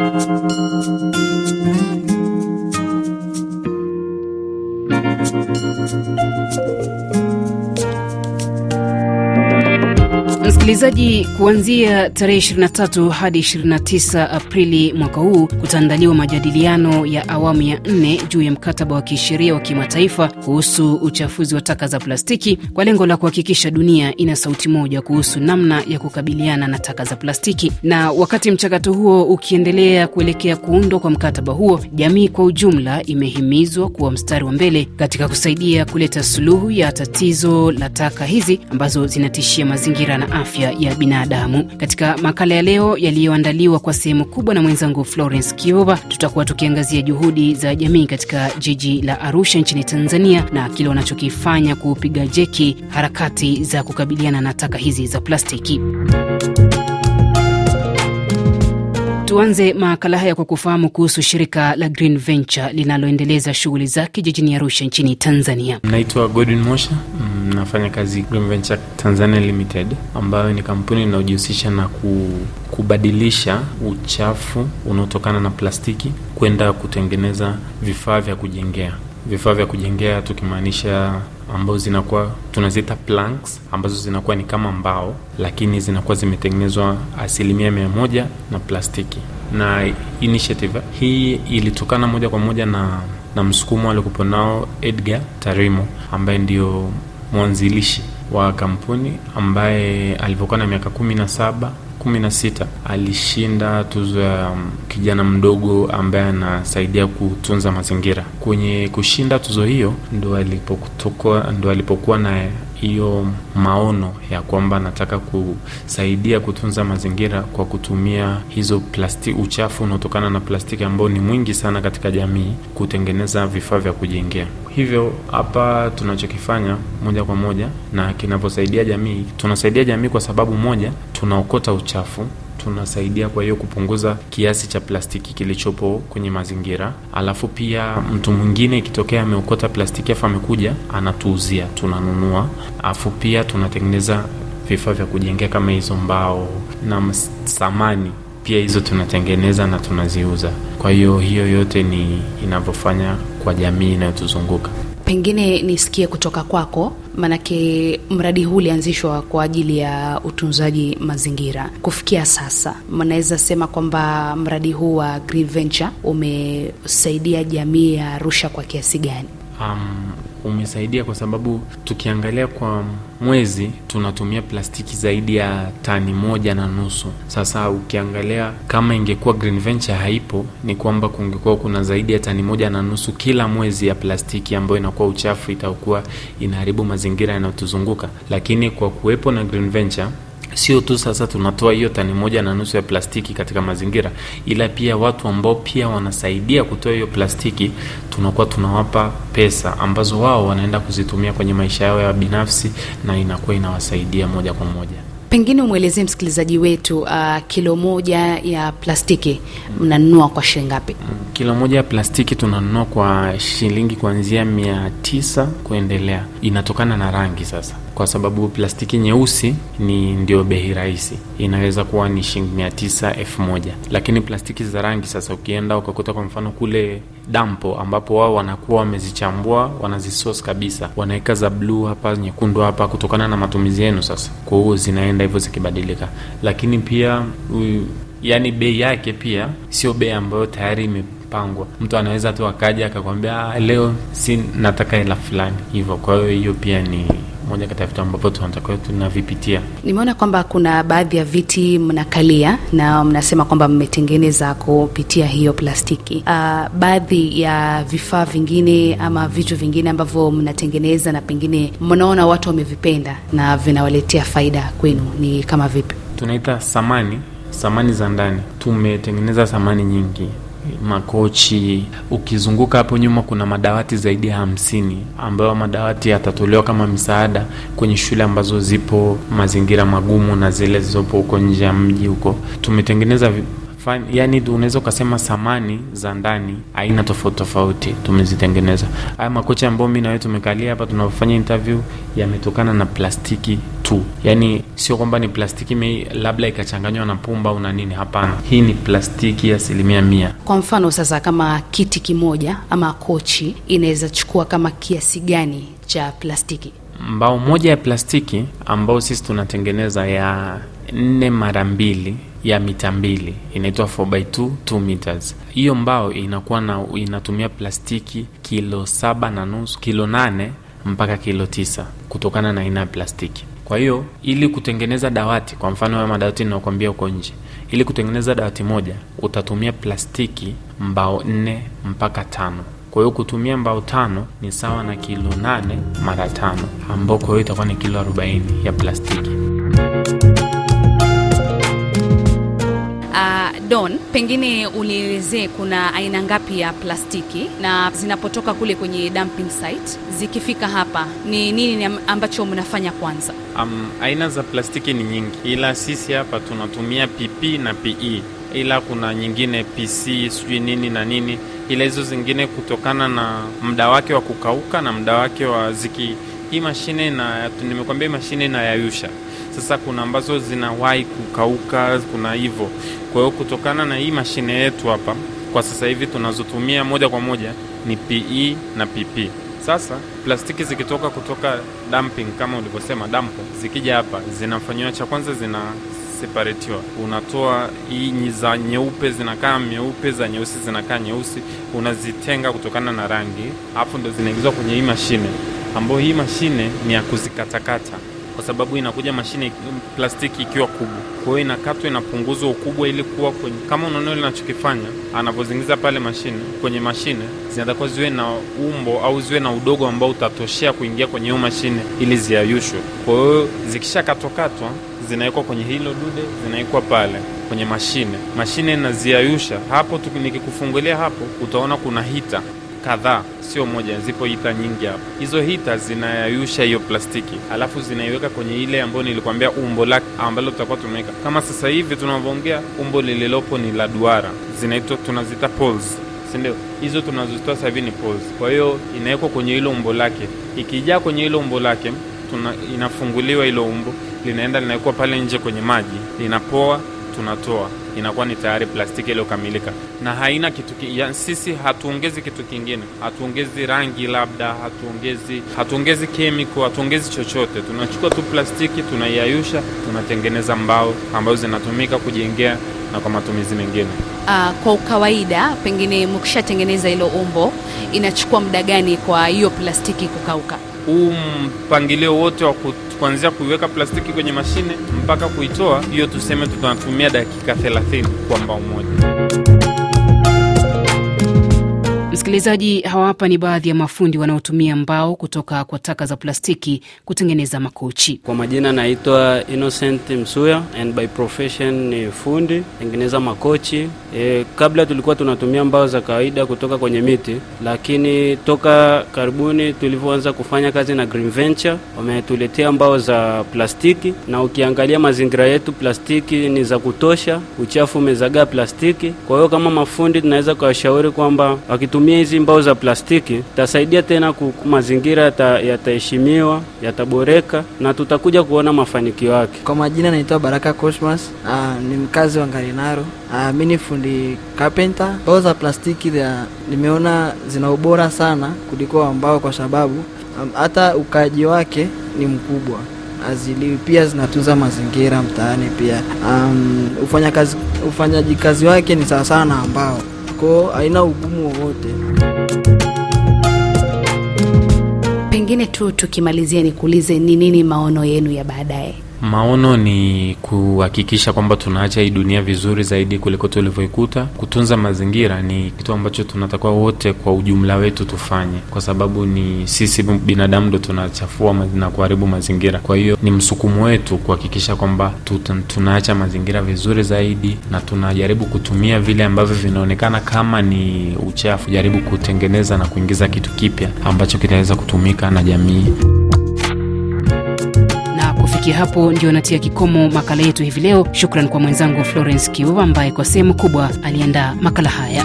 Thank you. Msikilizaji, kuanzia tarehe 23 hadi 29 Aprili mwaka huu kutaandaliwa majadiliano ya awamu ya nne juu ya mkataba wa kisheria wa kimataifa kuhusu uchafuzi wa taka za plastiki kwa lengo la kuhakikisha dunia ina sauti moja kuhusu namna ya kukabiliana na taka za plastiki. Na wakati mchakato huo ukiendelea kuelekea kuundwa kwa mkataba huo, jamii kwa ujumla imehimizwa kuwa mstari wa mbele katika kusaidia kuleta suluhu ya tatizo la taka hizi ambazo zinatishia mazingira na afya ya binadamu. Katika makala ya leo yaliyoandaliwa kwa sehemu kubwa na mwenzangu Florence Kiova, tutakuwa tukiangazia juhudi za jamii katika jiji la Arusha nchini Tanzania na kile wanachokifanya kupiga jeki harakati za kukabiliana na taka hizi za plastiki. Tuanze makala haya kwa kufahamu kuhusu shirika la Green Venture linaloendeleza shughuli zake jijini Arusha nchini Tanzania. Naitwa Godwin Mosha, nafanya kazi Green Venture Tanzania Limited, ambayo ni kampuni inayojihusisha na kubadilisha uchafu unaotokana na plastiki kwenda kutengeneza vifaa vya kujengea vifaa vya kujengea tukimaanisha ambazo zinakuwa tunaziita planks ambazo zinakuwa ni kama mbao, lakini zinakuwa zimetengenezwa asilimia mia moja na plastiki. Na initiative hii ilitokana moja kwa moja na, na msukumo aliokupo nao Edgar Tarimo ambaye ndio mwanzilishi wa kampuni ambaye alivyokuwa na miaka kumi na saba kumi na sita alishinda tuzo ya kijana mdogo ambaye anasaidia kutunza mazingira. Kwenye kushinda tuzo hiyo ndo alipokuwa na hiyo maono ya kwamba nataka kusaidia kutunza mazingira kwa kutumia hizo plastiki, uchafu unaotokana na plastiki ambao ni mwingi sana katika jamii, kutengeneza vifaa vya kujengea. Hivyo hapa tunachokifanya moja kwa moja na kinavyosaidia jamii, tunasaidia jamii kwa sababu moja, tunaokota uchafu tunasaidia kwa hiyo kupunguza kiasi cha plastiki kilichopo kwenye mazingira. Alafu pia mtu mwingine ikitokea ameokota plastiki afu amekuja anatuuzia, tunanunua. Alafu pia tunatengeneza vifaa vya kujengea kama hizo mbao na samani pia hizo tunatengeneza na tunaziuza. Kwa hiyo hiyo yote ni inavyofanya kwa jamii inayotuzunguka. Pengine nisikie kutoka kwako, maanake mradi huu ulianzishwa kwa ajili ya utunzaji mazingira. Kufikia sasa, mnaweza sema kwamba mradi huu wa Green Venture umesaidia jamii ya Arusha kwa kiasi gani? Um, umesaidia kwa sababu tukiangalia kwa mwezi tunatumia plastiki zaidi ya tani moja na nusu. Sasa ukiangalia kama ingekuwa Green Venture haipo, ni kwamba kungekuwa kuna zaidi ya tani moja na nusu kila mwezi ya plastiki ambayo inakuwa uchafu, itakuwa inaharibu mazingira yanayotuzunguka. Lakini kwa kuwepo na Green Venture sio tu sasa tunatoa hiyo tani moja na nusu ya plastiki katika mazingira, ila pia watu ambao pia wanasaidia kutoa hiyo plastiki, tunakuwa tunawapa pesa ambazo wao wanaenda kuzitumia kwenye maisha yao ya binafsi, na inakuwa inawasaidia moja kwa moja. Pengine umwelezee msikilizaji wetu, uh, kilo moja ya plastiki mnanunua kwa shilingi ngapi? Kilo moja ya plastiki tunanunua kwa shilingi kuanzia mia tisa kuendelea, inatokana na rangi sasa kwa sababu plastiki nyeusi ni ndio bei rahisi, inaweza kuwa ni shilingi mia tisa elfu moja lakini plastiki za rangi sasa, ukienda ukakuta kwa mfano kule dampo ambapo wao wanakuwa wamezichambua wanazisos kabisa, wanaweka za bluu hapa, nyekundu hapa, kutokana na matumizi yenu. Sasa kwa hiyo zinaenda hivyo zikibadilika, lakini pia u, yani bei yake pia sio bei ambayo tayari imepangwa. Mtu anaweza tu akaja akakwambia leo si nataka hela fulani hivyo. Kwa hiyo hiyo pia ni moja kati ya vitu ambavyo tunatakiwa tunavipitia. Nimeona kwamba kuna baadhi ya viti mnakalia na mnasema kwamba mmetengeneza kupitia hiyo plastiki. Uh, baadhi ya vifaa vingine ama vitu vingine ambavyo mnatengeneza na pengine mnaona watu wamevipenda na vinawaletea faida kwenu ni kama vipi? Tunaita samani, samani za ndani. Tumetengeneza samani nyingi makochi. Ukizunguka hapo nyuma kuna madawati zaidi ya hamsini ambayo madawati yatatolewa kama misaada kwenye shule ambazo zipo mazingira magumu na zile zilizopo huko nje ya mji huko. Tumetengeneza Fine, yani unaweza ukasema samani za ndani aina tofauti tofauti tumezitengeneza. Haya makochi ambayo mi nawe tumekalia hapa tunafanya interview yametokana na plastiki tu, yani sio kwamba ni plastiki me labda ikachanganywa na pumba au na nini. Hapana, hii ni plastiki asilimia mia. Kwa mfano sasa, kama kiti kimoja ama kochi inaweza chukua kama kiasi gani cha plastiki? Mbao moja ya plastiki ambao sisi tunatengeneza ya nne mara mbili ya mita mbili inaitwa 4x2 2 meters. Hiyo mbao inakuwa na inatumia plastiki kilo saba na nusu kilo nane mpaka kilo tisa kutokana na aina ya plastiki. Kwa hiyo ili kutengeneza dawati, kwa mfano ya madawati ninakwambia huko nje, ili kutengeneza dawati moja utatumia plastiki mbao nne mpaka tano. Kwa hiyo kutumia mbao tano ni sawa na kilo nane mara tano, ambao kwa hiyo itakuwa ni kilo 40 ya plastiki. Don, pengine unielezee kuna aina ngapi ya plastiki na zinapotoka kule kwenye dumping site zikifika hapa ni nini ambacho mnafanya kwanza? Um, aina za plastiki ni nyingi, ila sisi hapa tunatumia PP na PE, ila kuna nyingine PC sijui nini na nini, ila hizo zingine kutokana na muda wake wa kukauka na muda wake wa ziki hii mashine na nimekwambia hii mashine inayayusha. Sasa kuna ambazo zinawahi kukauka, kuna hivyo. Kwa hiyo kutokana na hii mashine yetu hapa kwa sasa hivi tunazotumia moja kwa moja ni PE na PP. Sasa plastiki zikitoka kutoka dumping, kama ulivyosema dampo, zikija hapa zinafanyiwa, cha kwanza zina separatiwa, unatoa hii za nyeupe zinakaa nyeupe, za nyeusi zinakaa nyeusi, unazitenga kutokana na rangi, alafu ndo zinaingizwa kwenye hii mashine ambayo hii mashine ni ya kuzikatakata kwa sababu inakuja mashine plastiki ikiwa kubwa, kwa hiyo inakatwa, inapunguzwa ukubwa ili kuwa kwenye, kama unaona ile nachokifanya anavyozingiza pale mashine, kwenye mashine zinatakiwa ziwe na umbo au ziwe na udogo ambao utatoshea kuingia kwenye hiyo mashine ili ziayushwe. Kwa hiyo zikishakatwakatwa zinawekwa kwenye hilo dude, zinawekwa pale kwenye mashine, mashine inaziayusha hapo. Nikikufungulia hapo utaona kuna hita kadhaa sio moja, zipo hita nyingi hapo. Hizo hita zinayayusha hiyo plastiki, alafu zinaiweka kwenye ile ambayo nilikwambia umbo lake ambalo tutakuwa tumeweka. Kama sasa hivi tunavyoongea, umbo lililopo ni la duara, zinaitwa tunazita poles, si ndio? Hizo tunazozitoa sasa hivi ni poles. Kwa hiyo inawekwa kwenye hilo umbo lake, ikijaa kwenye hilo umbo lake tuna, inafunguliwa hilo umbo, linaenda linawekwa pale nje kwenye maji, linapoa, tunatoa inakuwa ni tayari plastiki iliyokamilika na haina kitu ya, sisi hatuongezi kitu kingine, hatuongezi rangi, labda hatuongezi hatuongezi kemiko, hatuongezi chochote. Tunachukua tu plastiki, tunaiayusha, tunatengeneza mbao ambazo zinatumika kujengea na kwa matumizi mengine. Uh, kwa ukawaida pengine mkishatengeneza hilo umbo inachukua muda gani kwa hiyo plastiki kukauka? Huu mpangilio wote wa kuanzia kuiweka plastiki kwenye mashine mpaka kuitoa hiyo, tuseme tunatumia dakika 30 kwa mbao moja. Msikilizaji, hawa hapa ni baadhi ya mafundi wanaotumia mbao kutoka kwa taka za plastiki kutengeneza makochi. Kwa majina naitwa Innocent Msuya and by profession ni fundi tengeneza makochi. E, kabla tulikuwa tunatumia mbao za kawaida kutoka kwenye miti, lakini toka karibuni tulivyoanza kufanya kazi na Green Venture wametuletea mbao za plastiki, na ukiangalia mazingira yetu plastiki ni za kutosha, uchafu umezagaa plastiki. Kwa hiyo kama mafundi tunaweza kuwashauri kwamba wakitumia hizi mbao za plastiki tasaidia tena mazingira yataheshimiwa, yataboreka na tutakuja kuona mafanikio yake. Kwa majina naitwa Baraka Cosmas. Uh, ni mkazi wa Ngarinaro. Uh, mi ni fundi carpenter. Mbao za plastiki nimeona zina ubora sana kuliko mbao kwa sababu hata um, ukaaji wake ni mkubwa aziliwi pia zinatunza mazingira mtaani pia. Um, ufanya kazi, ufanyaji kazi wake ni sawasawa na mbao ko haina ugumu wowote. Pengine tu tukimalizia, nikuulize ni nini maono yenu ya baadaye? Maono ni kuhakikisha kwamba tunaacha hii dunia vizuri zaidi kuliko tulivyoikuta. Kutunza mazingira ni kitu ambacho tunatakiwa wote kwa ujumla wetu tufanye, kwa sababu ni sisi binadamu ndo tunachafua na kuharibu mazingira. Kwa hiyo ni msukumo wetu kuhakikisha kwamba tunaacha mazingira vizuri zaidi, na tunajaribu kutumia vile ambavyo vinaonekana kama ni uchafu, jaribu kutengeneza na kuingiza kitu kipya ambacho kitaweza kutumika na jamii. Kufikia hapo ndio natia kikomo makala yetu hivi leo. Shukran kwa mwenzangu Florence Kiuva ambaye kwa sehemu kubwa aliandaa makala haya.